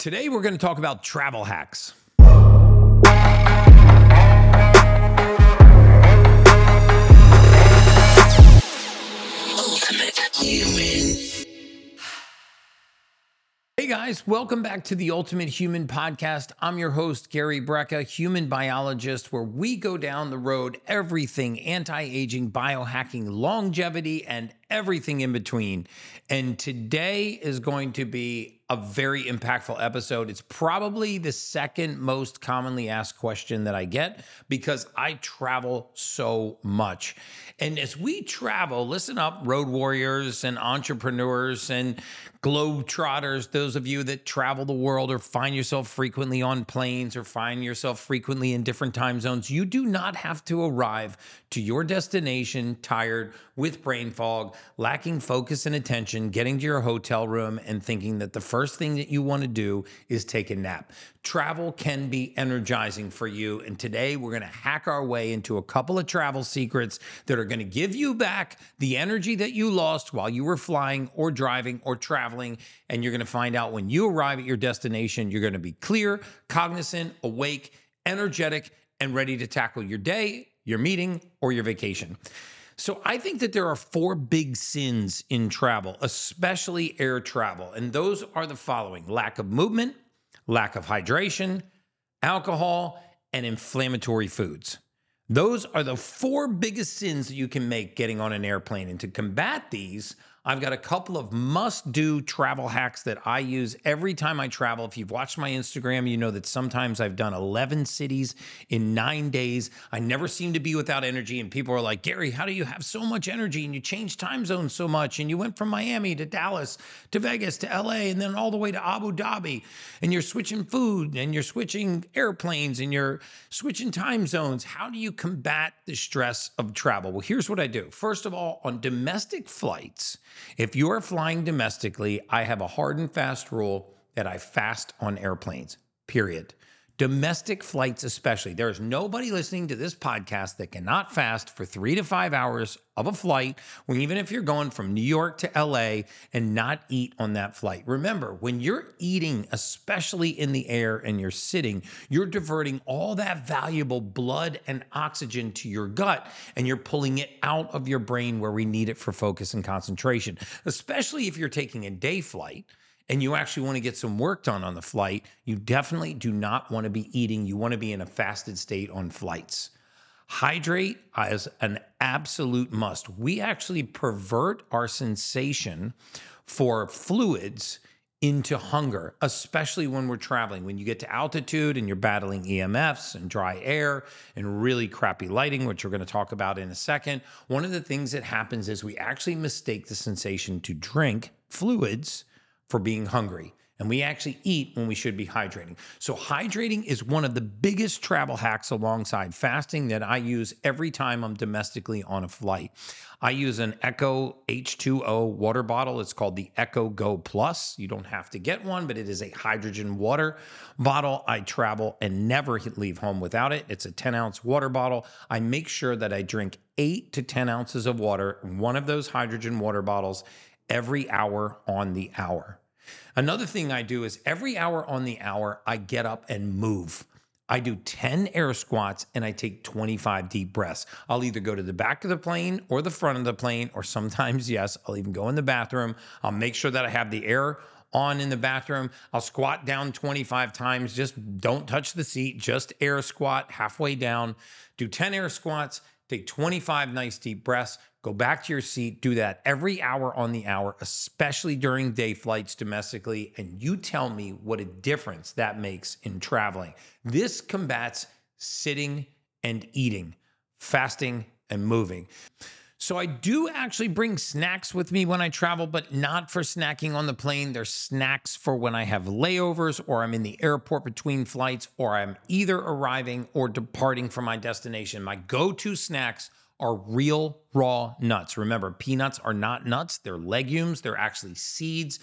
Today, we're going to talk about travel hacks. Hey guys, welcome back to the Ultimate Human Podcast. I'm your host, Gary Brecka, human biologist, where we go down the road everything anti aging, biohacking, longevity, and everything in between. And today is going to be a very impactful episode. It's probably the second most commonly asked question that I get because I travel so much. And as we travel, listen up, road warriors and entrepreneurs and globetrotters, those of you that travel the world or find yourself frequently on planes or find yourself frequently in different time zones, you do not have to arrive to your destination tired with brain fog, lacking focus and attention, getting to your hotel room and thinking that the first thing that you want to do is take a nap. Travel can be energizing for you. And today we're going to hack our way into a couple of travel secrets that are going to give you back the energy that you lost while you were flying or driving or traveling. And you're going to find out when you arrive at your destination, you're going to be clear, cognizant, awake, energetic, and ready to tackle your day, your meeting, or your vacation. So I think that there are four big sins in travel, especially air travel. And those are the following lack of movement, lack of hydration, alcohol, and inflammatory foods. Those are the four biggest sins that you can make getting on an airplane. And to combat these, I've got a couple of must do travel hacks that I use every time I travel. If you've watched my Instagram, you know that sometimes I've done 11 cities in nine days. I never seem to be without energy. And people are like, Gary, how do you have so much energy? And you change time zones so much. And you went from Miami to Dallas to Vegas to LA and then all the way to Abu Dhabi. And you're switching food and you're switching airplanes and you're switching time zones. How do you combat the stress of travel? Well, here's what I do. First of all, on domestic flights, if you are flying domestically, I have a hard and fast rule that I fast on airplanes, period. Domestic flights, especially. There's nobody listening to this podcast that cannot fast for three to five hours of a flight, when even if you're going from New York to LA and not eat on that flight. Remember, when you're eating, especially in the air and you're sitting, you're diverting all that valuable blood and oxygen to your gut and you're pulling it out of your brain where we need it for focus and concentration, especially if you're taking a day flight and you actually want to get some work done on the flight, you definitely do not want to be eating. You want to be in a fasted state on flights. Hydrate uh, as an absolute must. We actually pervert our sensation for fluids into hunger, especially when we're traveling. When you get to altitude and you're battling EMFs and dry air and really crappy lighting, which we're going to talk about in a second, one of the things that happens is we actually mistake the sensation to drink fluids for being hungry. And we actually eat when we should be hydrating. So, hydrating is one of the biggest travel hacks alongside fasting that I use every time I'm domestically on a flight. I use an Echo H2O water bottle. It's called the Echo Go Plus. You don't have to get one, but it is a hydrogen water bottle. I travel and never leave home without it. It's a 10 ounce water bottle. I make sure that I drink eight to 10 ounces of water, one of those hydrogen water bottles, every hour on the hour. Another thing I do is every hour on the hour, I get up and move. I do 10 air squats and I take 25 deep breaths. I'll either go to the back of the plane or the front of the plane, or sometimes, yes, I'll even go in the bathroom. I'll make sure that I have the air on in the bathroom. I'll squat down 25 times. Just don't touch the seat, just air squat halfway down. Do 10 air squats, take 25 nice deep breaths, Go back to your seat, do that every hour on the hour, especially during day flights domestically, and you tell me what a difference that makes in traveling. This combats sitting and eating, fasting and moving. So I do actually bring snacks with me when I travel, but not for snacking on the plane. They're snacks for when I have layovers or I'm in the airport between flights or I'm either arriving or departing from my destination. My go-to snacks are real raw nuts. Remember, peanuts are not nuts, they're legumes, they're actually seeds.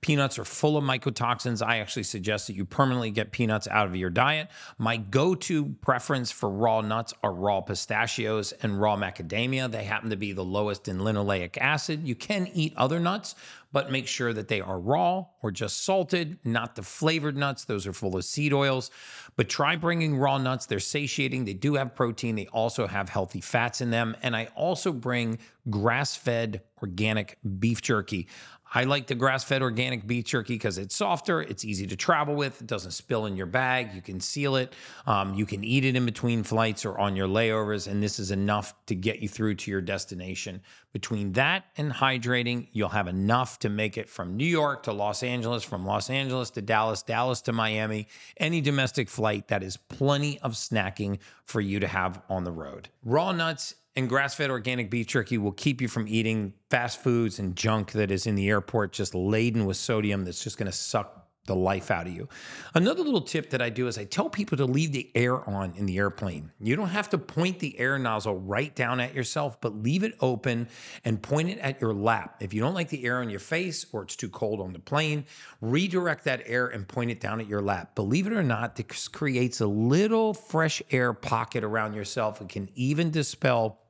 Peanuts are full of mycotoxins. I actually suggest that you permanently get peanuts out of your diet. My go to preference for raw nuts are raw pistachios and raw macadamia. They happen to be the lowest in linoleic acid. You can eat other nuts, but make sure that they are raw or just salted, not the flavored nuts. Those are full of seed oils. But try bringing raw nuts. They're satiating. They do have protein. They also have healthy fats in them. And I also bring grass fed organic beef jerky. I like the grass fed organic beef jerky because it's softer, it's easy to travel with, it doesn't spill in your bag, you can seal it, um, you can eat it in between flights or on your layovers, and this is enough to get you through to your destination. Between that and hydrating, you'll have enough to make it from New York to Los Angeles, from Los Angeles to Dallas, Dallas to Miami, any domestic flight. That is plenty of snacking for you to have on the road. Raw nuts and grass fed organic beef jerky will keep you from eating fast foods and junk that is in the airport just laden with sodium that's just going to suck the life out of you. Another little tip that I do is I tell people to leave the air on in the airplane. You don't have to point the air nozzle right down at yourself, but leave it open and point it at your lap. If you don't like the air on your face or it's too cold on the plane, redirect that air and point it down at your lap. Believe it or not, this creates a little fresh air pocket around yourself. It can even dispel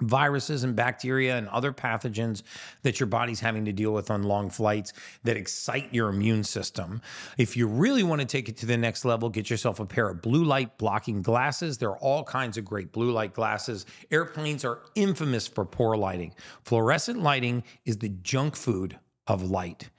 viruses and bacteria and other pathogens that your body's having to deal with on long flights that excite your immune system. If you really want to take it to the next level, get yourself a pair of blue light blocking glasses. There are all kinds of great blue light glasses. Airplanes are infamous for poor lighting. Fluorescent lighting is the junk food of light.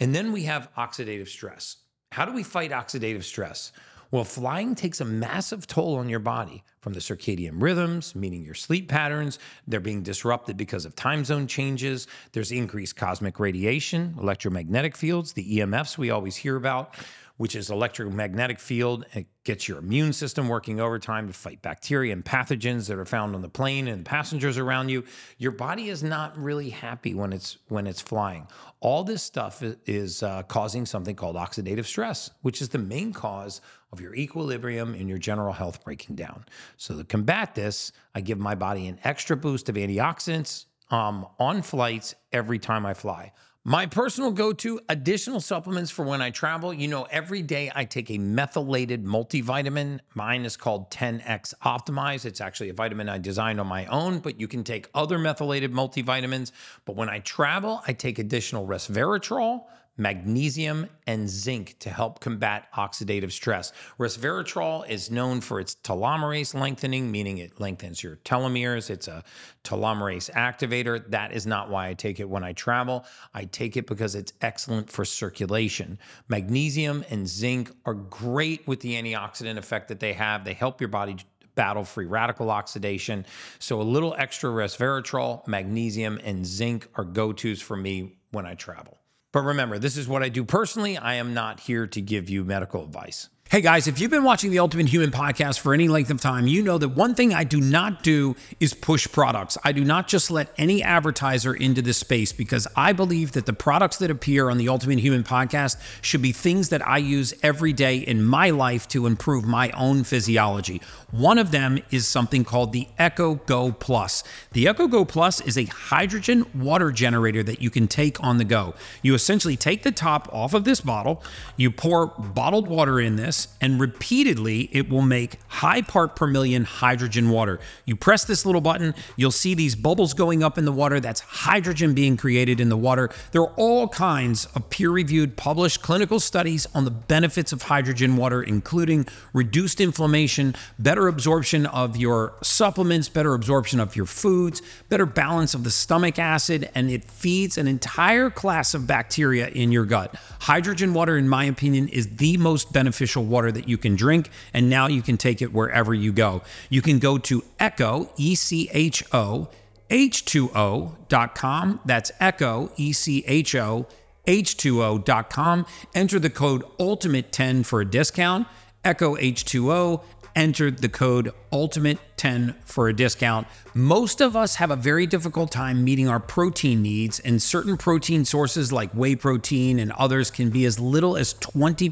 And then we have oxidative stress. How do we fight oxidative stress? Well, flying takes a massive toll on your body from the circadian rhythms, meaning your sleep patterns. They're being disrupted because of time zone changes. There's increased cosmic radiation, electromagnetic fields, the EMFs we always hear about which is electromagnetic field. It gets your immune system working overtime to fight bacteria and pathogens that are found on the plane and passengers around you. Your body is not really happy when it's when it's flying. All this stuff is uh, causing something called oxidative stress, which is the main cause of your equilibrium and your general health breaking down. So to combat this, I give my body an extra boost of antioxidants um, on flights every time I fly. My personal go to additional supplements for when I travel. You know, every day I take a methylated multivitamin. Mine is called 10X Optimize. It's actually a vitamin I designed on my own, but you can take other methylated multivitamins. But when I travel, I take additional resveratrol, magnesium, and zinc to help combat oxidative stress. Resveratrol is known for its telomerase lengthening, meaning it lengthens your telomeres. It's a telomerase activator. That is not why I take it when I travel. I take it because it's excellent for circulation. Magnesium and zinc are great with the antioxidant effect that they have. They help your body battle free radical oxidation. So, a little extra resveratrol, magnesium, and zinc are go tos for me when I travel. But remember, this is what I do personally. I am not here to give you medical advice. Hey guys, if you've been watching the Ultimate Human podcast for any length of time, you know that one thing I do not do is push products. I do not just let any advertiser into this space because I believe that the products that appear on the Ultimate Human podcast should be things that I use every day in my life to improve my own physiology. One of them is something called the Echo Go Plus. The Echo Go Plus is a hydrogen water generator that you can take on the go. You essentially take the top off of this bottle, you pour bottled water in this and repeatedly it will make high part per million hydrogen water. You press this little button, you'll see these bubbles going up in the water. That's hydrogen being created in the water. There are all kinds of peer reviewed, published clinical studies on the benefits of hydrogen water, including reduced inflammation, better absorption of your supplements, better absorption of your foods, better balance of the stomach acid, and it feeds an entire class of bacteria in your gut. Hydrogen water, in my opinion, is the most beneficial water that you can drink, and now you can take it wherever you go. You can go to Echo, E C H O, H2O.com. That's Echo, E C H O, H2O.com. Enter the code ULTIMATE10 for a discount. Echo H2O enter the code ULTIMATE10 for a discount. Most of us have a very difficult time meeting our protein needs, and certain protein sources like whey protein and others can be as little as 20%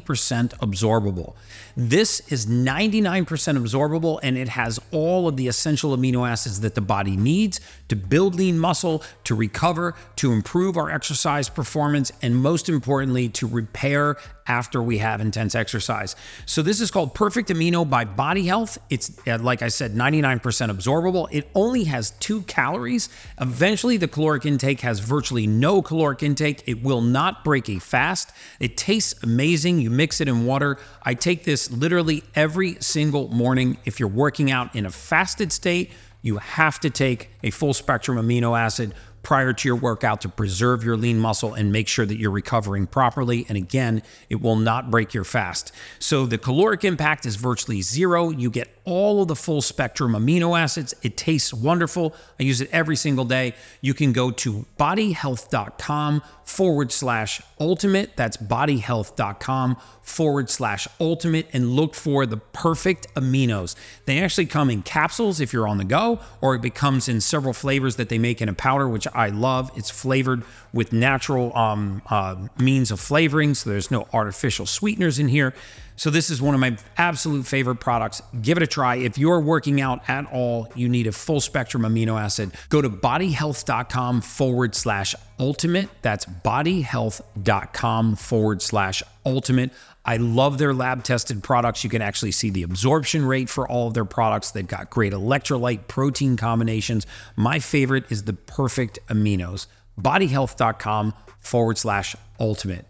absorbable. This is 99% absorbable, and it has all of the essential amino acids that the body needs to build lean muscle, to recover, to improve our exercise performance, and most importantly, to repair after we have intense exercise. So, this is called Perfect Amino by Body Health. It's, uh, like I said, 99% absorbable. It only has two calories. Eventually, the caloric intake has virtually no caloric intake. It will not break a fast. It tastes amazing. You mix it in water. I take this literally every single morning. If you're working out in a fasted state, you have to take a full spectrum amino acid prior to your workout to preserve your lean muscle and make sure that you're recovering properly. And again, it will not break your fast. So the caloric impact is virtually zero. You get all of the full spectrum amino acids. It tastes wonderful. I use it every single day. You can go to bodyhealth.com forward slash ultimate. That's bodyhealth.com forward slash ultimate and look for the perfect aminos. They actually come in capsules if you're on the go, or it becomes in several flavors that they make in a powder, which I love. It's flavored with natural um, uh, means of flavoring, so there's no artificial sweeteners in here. So this is one of my absolute favorite products. Give it a try. If you're working out at all, you need a full spectrum amino acid. Go to bodyhealth.com forward slash ultimate. That's bodyhealth.com forward slash ultimate. I love their lab tested products. You can actually see the absorption rate for all of their products. They've got great electrolyte protein combinations. My favorite is the perfect aminos. Bodyhealth.com forward slash ultimate.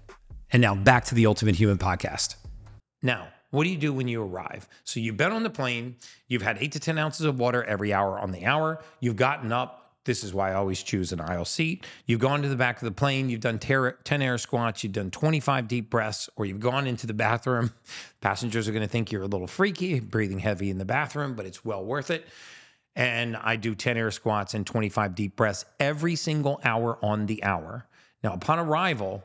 And now back to the Ultimate Human Podcast. Now, what do you do when you arrive? So you've been on the plane, you've had eight to 10 ounces of water every hour on the hour, you've gotten up. This is why I always choose an aisle seat. You've gone to the back of the plane, you've done 10 air squats, you've done 25 deep breaths, or you've gone into the bathroom. Passengers are going to think you're a little freaky, breathing heavy in the bathroom, but it's well worth it. And I do 10 air squats and 25 deep breaths every single hour on the hour. Now, upon arrival,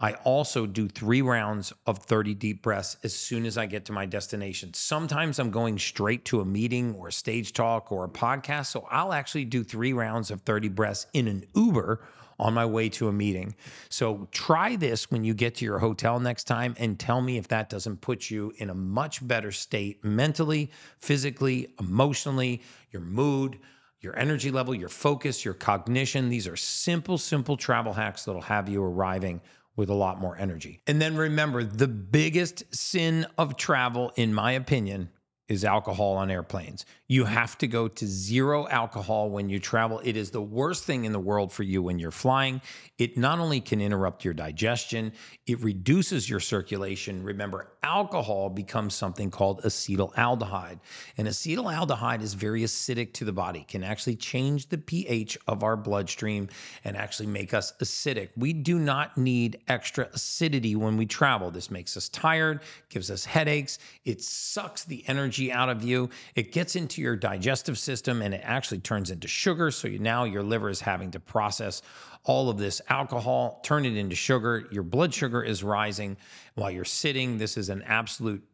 I also do three rounds of 30 deep breaths as soon as I get to my destination. Sometimes I'm going straight to a meeting or a stage talk or a podcast. So I'll actually do three rounds of 30 breaths in an Uber on my way to a meeting. So try this when you get to your hotel next time and tell me if that doesn't put you in a much better state mentally, physically, emotionally, your mood your energy level, your focus, your cognition. These are simple, simple travel hacks that'll have you arriving with a lot more energy. And then remember the biggest sin of travel, in my opinion, is alcohol on airplanes. You have to go to zero alcohol when you travel. It is the worst thing in the world for you when you're flying. It not only can interrupt your digestion, it reduces your circulation. Remember, alcohol becomes something called acetaldehyde. And acetaldehyde is very acidic to the body, can actually change the pH of our bloodstream and actually make us acidic. We do not need extra acidity when we travel. This makes us tired, gives us headaches, it sucks the energy out of you, it gets into your digestive system and it actually turns into sugar. So you, now your liver is having to process all of this alcohol, turn it into sugar. Your blood sugar is rising while you're sitting. This is an absolute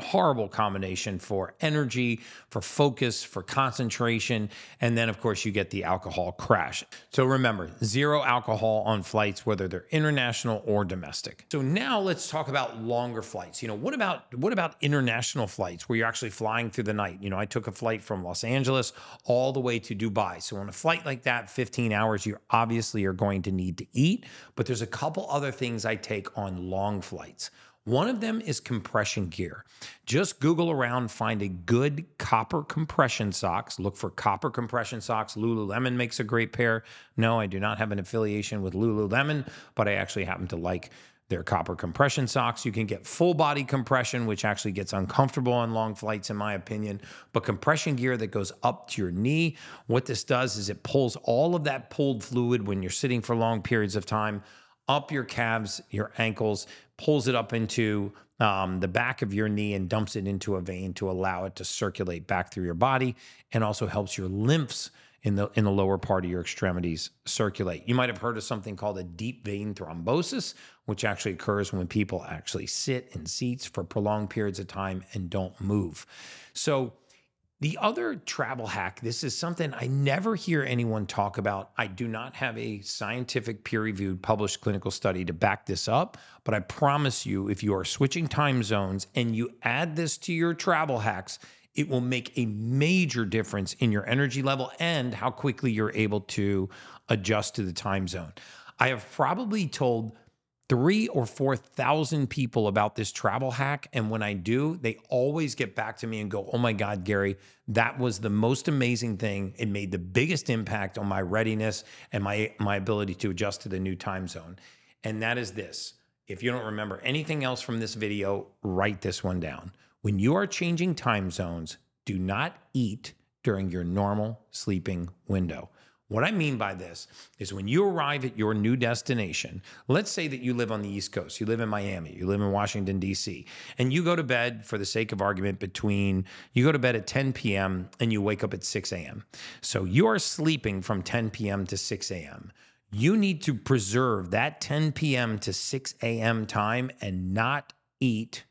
horrible combination for energy, for focus, for concentration. And then, of course, you get the alcohol crash. So remember, zero alcohol on flights, whether they're international or domestic. So now let's talk about longer flights. You know, what about what about international flights where you're actually flying through the night? You know, I took a flight from Los Angeles all the way to Dubai. So on a flight like that, 15 hours, you obviously are going to need to eat, but there's a couple other things I take on long flights. One of them is compression gear. Just Google around, find a good copper compression socks. Look for copper compression socks. Lululemon makes a great pair. No, I do not have an affiliation with Lululemon, but I actually happen to like their copper compression socks. You can get full body compression, which actually gets uncomfortable on long flights, in my opinion. But compression gear that goes up to your knee, what this does is it pulls all of that pulled fluid when you're sitting for long periods of time up your calves, your ankles, pulls it up into um, the back of your knee and dumps it into a vein to allow it to circulate back through your body and also helps your lymphs in the in the lower part of your extremities circulate. You might have heard of something called a deep vein thrombosis, which actually occurs when people actually sit in seats for prolonged periods of time and don't move. So the other travel hack, this is something I never hear anyone talk about. I do not have a scientific peer reviewed published clinical study to back this up, but I promise you, if you are switching time zones and you add this to your travel hacks, it will make a major difference in your energy level and how quickly you're able to adjust to the time zone. I have probably told three or 4,000 people about this travel hack. And when I do, they always get back to me and go, Oh my God, Gary, that was the most amazing thing. It made the biggest impact on my readiness and my, my ability to adjust to the new time zone. And that is this. If you don't remember anything else from this video, write this one down. When you are changing time zones, do not eat during your normal sleeping window. What I mean by this is when you arrive at your new destination, let's say that you live on the East Coast, you live in Miami, you live in Washington, D.C., and you go to bed, for the sake of argument, between you go to bed at 10 p.m. and you wake up at 6 a.m. So you are sleeping from 10 p.m. to 6 a.m. You need to preserve that 10 p.m. to 6 a.m. time and not eat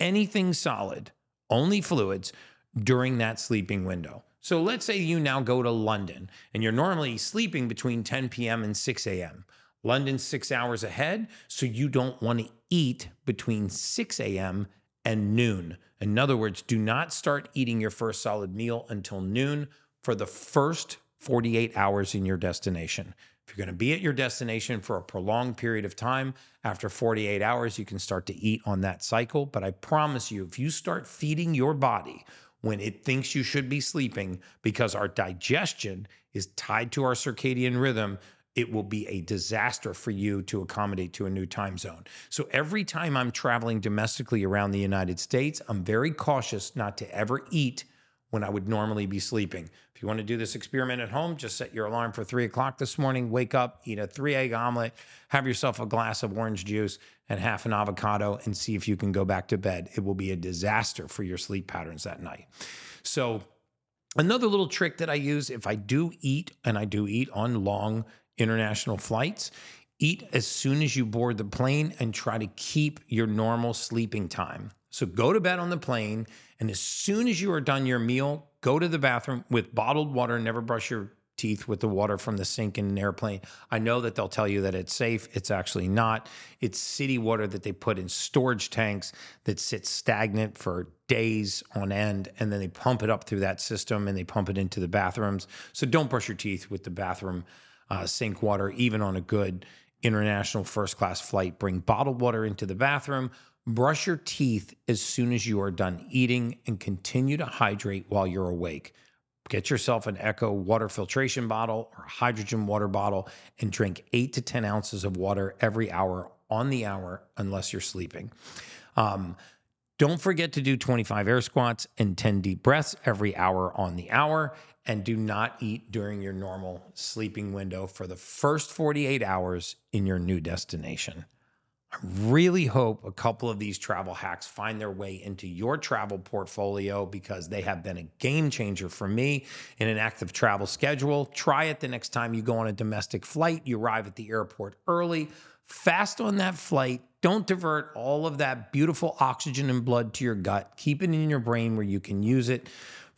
anything solid, only fluids during that sleeping window. So let's say you now go to London and you're normally sleeping between 10 p.m. and 6 a.m. London's six hours ahead, so you don't want to eat between 6 a.m. and noon. In other words, do not start eating your first solid meal until noon for the first 48 hours in your destination. If you're going to be at your destination for a prolonged period of time, after 48 hours, you can start to eat on that cycle. But I promise you, if you start feeding your body when it thinks you should be sleeping, because our digestion is tied to our circadian rhythm, it will be a disaster for you to accommodate to a new time zone. So every time I'm traveling domestically around the United States, I'm very cautious not to ever eat when I would normally be sleeping. If you want to do this experiment at home, just set your alarm for three o'clock this morning, wake up, eat a three egg omelet, have yourself a glass of orange juice and half an avocado, and see if you can go back to bed. It will be a disaster for your sleep patterns that night. So, another little trick that I use if I do eat, and I do eat on long international flights, eat as soon as you board the plane and try to keep your normal sleeping time. So go to bed on the plane, and as soon as you are done your meal, go to the bathroom with bottled water. Never brush your teeth with the water from the sink in an airplane. I know that they'll tell you that it's safe. It's actually not. It's city water that they put in storage tanks that sit stagnant for days on end, and then they pump it up through that system and they pump it into the bathrooms. So don't brush your teeth with the bathroom uh, sink water, even on a good international first class flight. Bring bottled water into the bathroom Brush your teeth as soon as you are done eating and continue to hydrate while you're awake. Get yourself an Echo water filtration bottle or hydrogen water bottle and drink eight to 10 ounces of water every hour on the hour unless you're sleeping. Um, don't forget to do 25 air squats and 10 deep breaths every hour on the hour. And do not eat during your normal sleeping window for the first 48 hours in your new destination. I really hope a couple of these travel hacks find their way into your travel portfolio because they have been a game changer for me in an active travel schedule. Try it the next time you go on a domestic flight. You arrive at the airport early, fast on that flight. Don't divert all of that beautiful oxygen and blood to your gut. Keep it in your brain where you can use it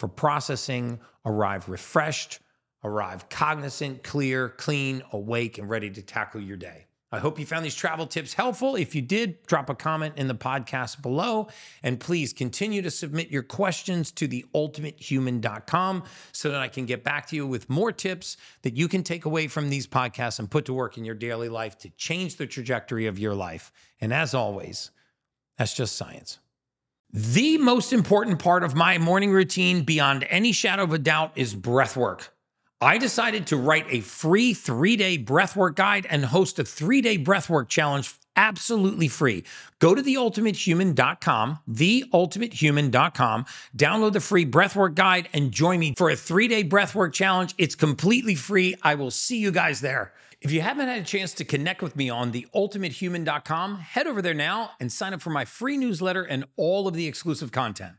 for processing. Arrive refreshed, arrive cognizant, clear, clean, awake, and ready to tackle your day. I hope you found these travel tips helpful. If you did, drop a comment in the podcast below. And please continue to submit your questions to theultimatehuman.com so that I can get back to you with more tips that you can take away from these podcasts and put to work in your daily life to change the trajectory of your life. And as always, that's just science. The most important part of my morning routine, beyond any shadow of a doubt, is breath work. I decided to write a free three day breathwork guide and host a three day breathwork challenge absolutely free. Go to theultimatehuman.com, theultimatehuman.com, download the free breathwork guide, and join me for a three day breathwork challenge. It's completely free. I will see you guys there. If you haven't had a chance to connect with me on theultimatehuman.com, head over there now and sign up for my free newsletter and all of the exclusive content.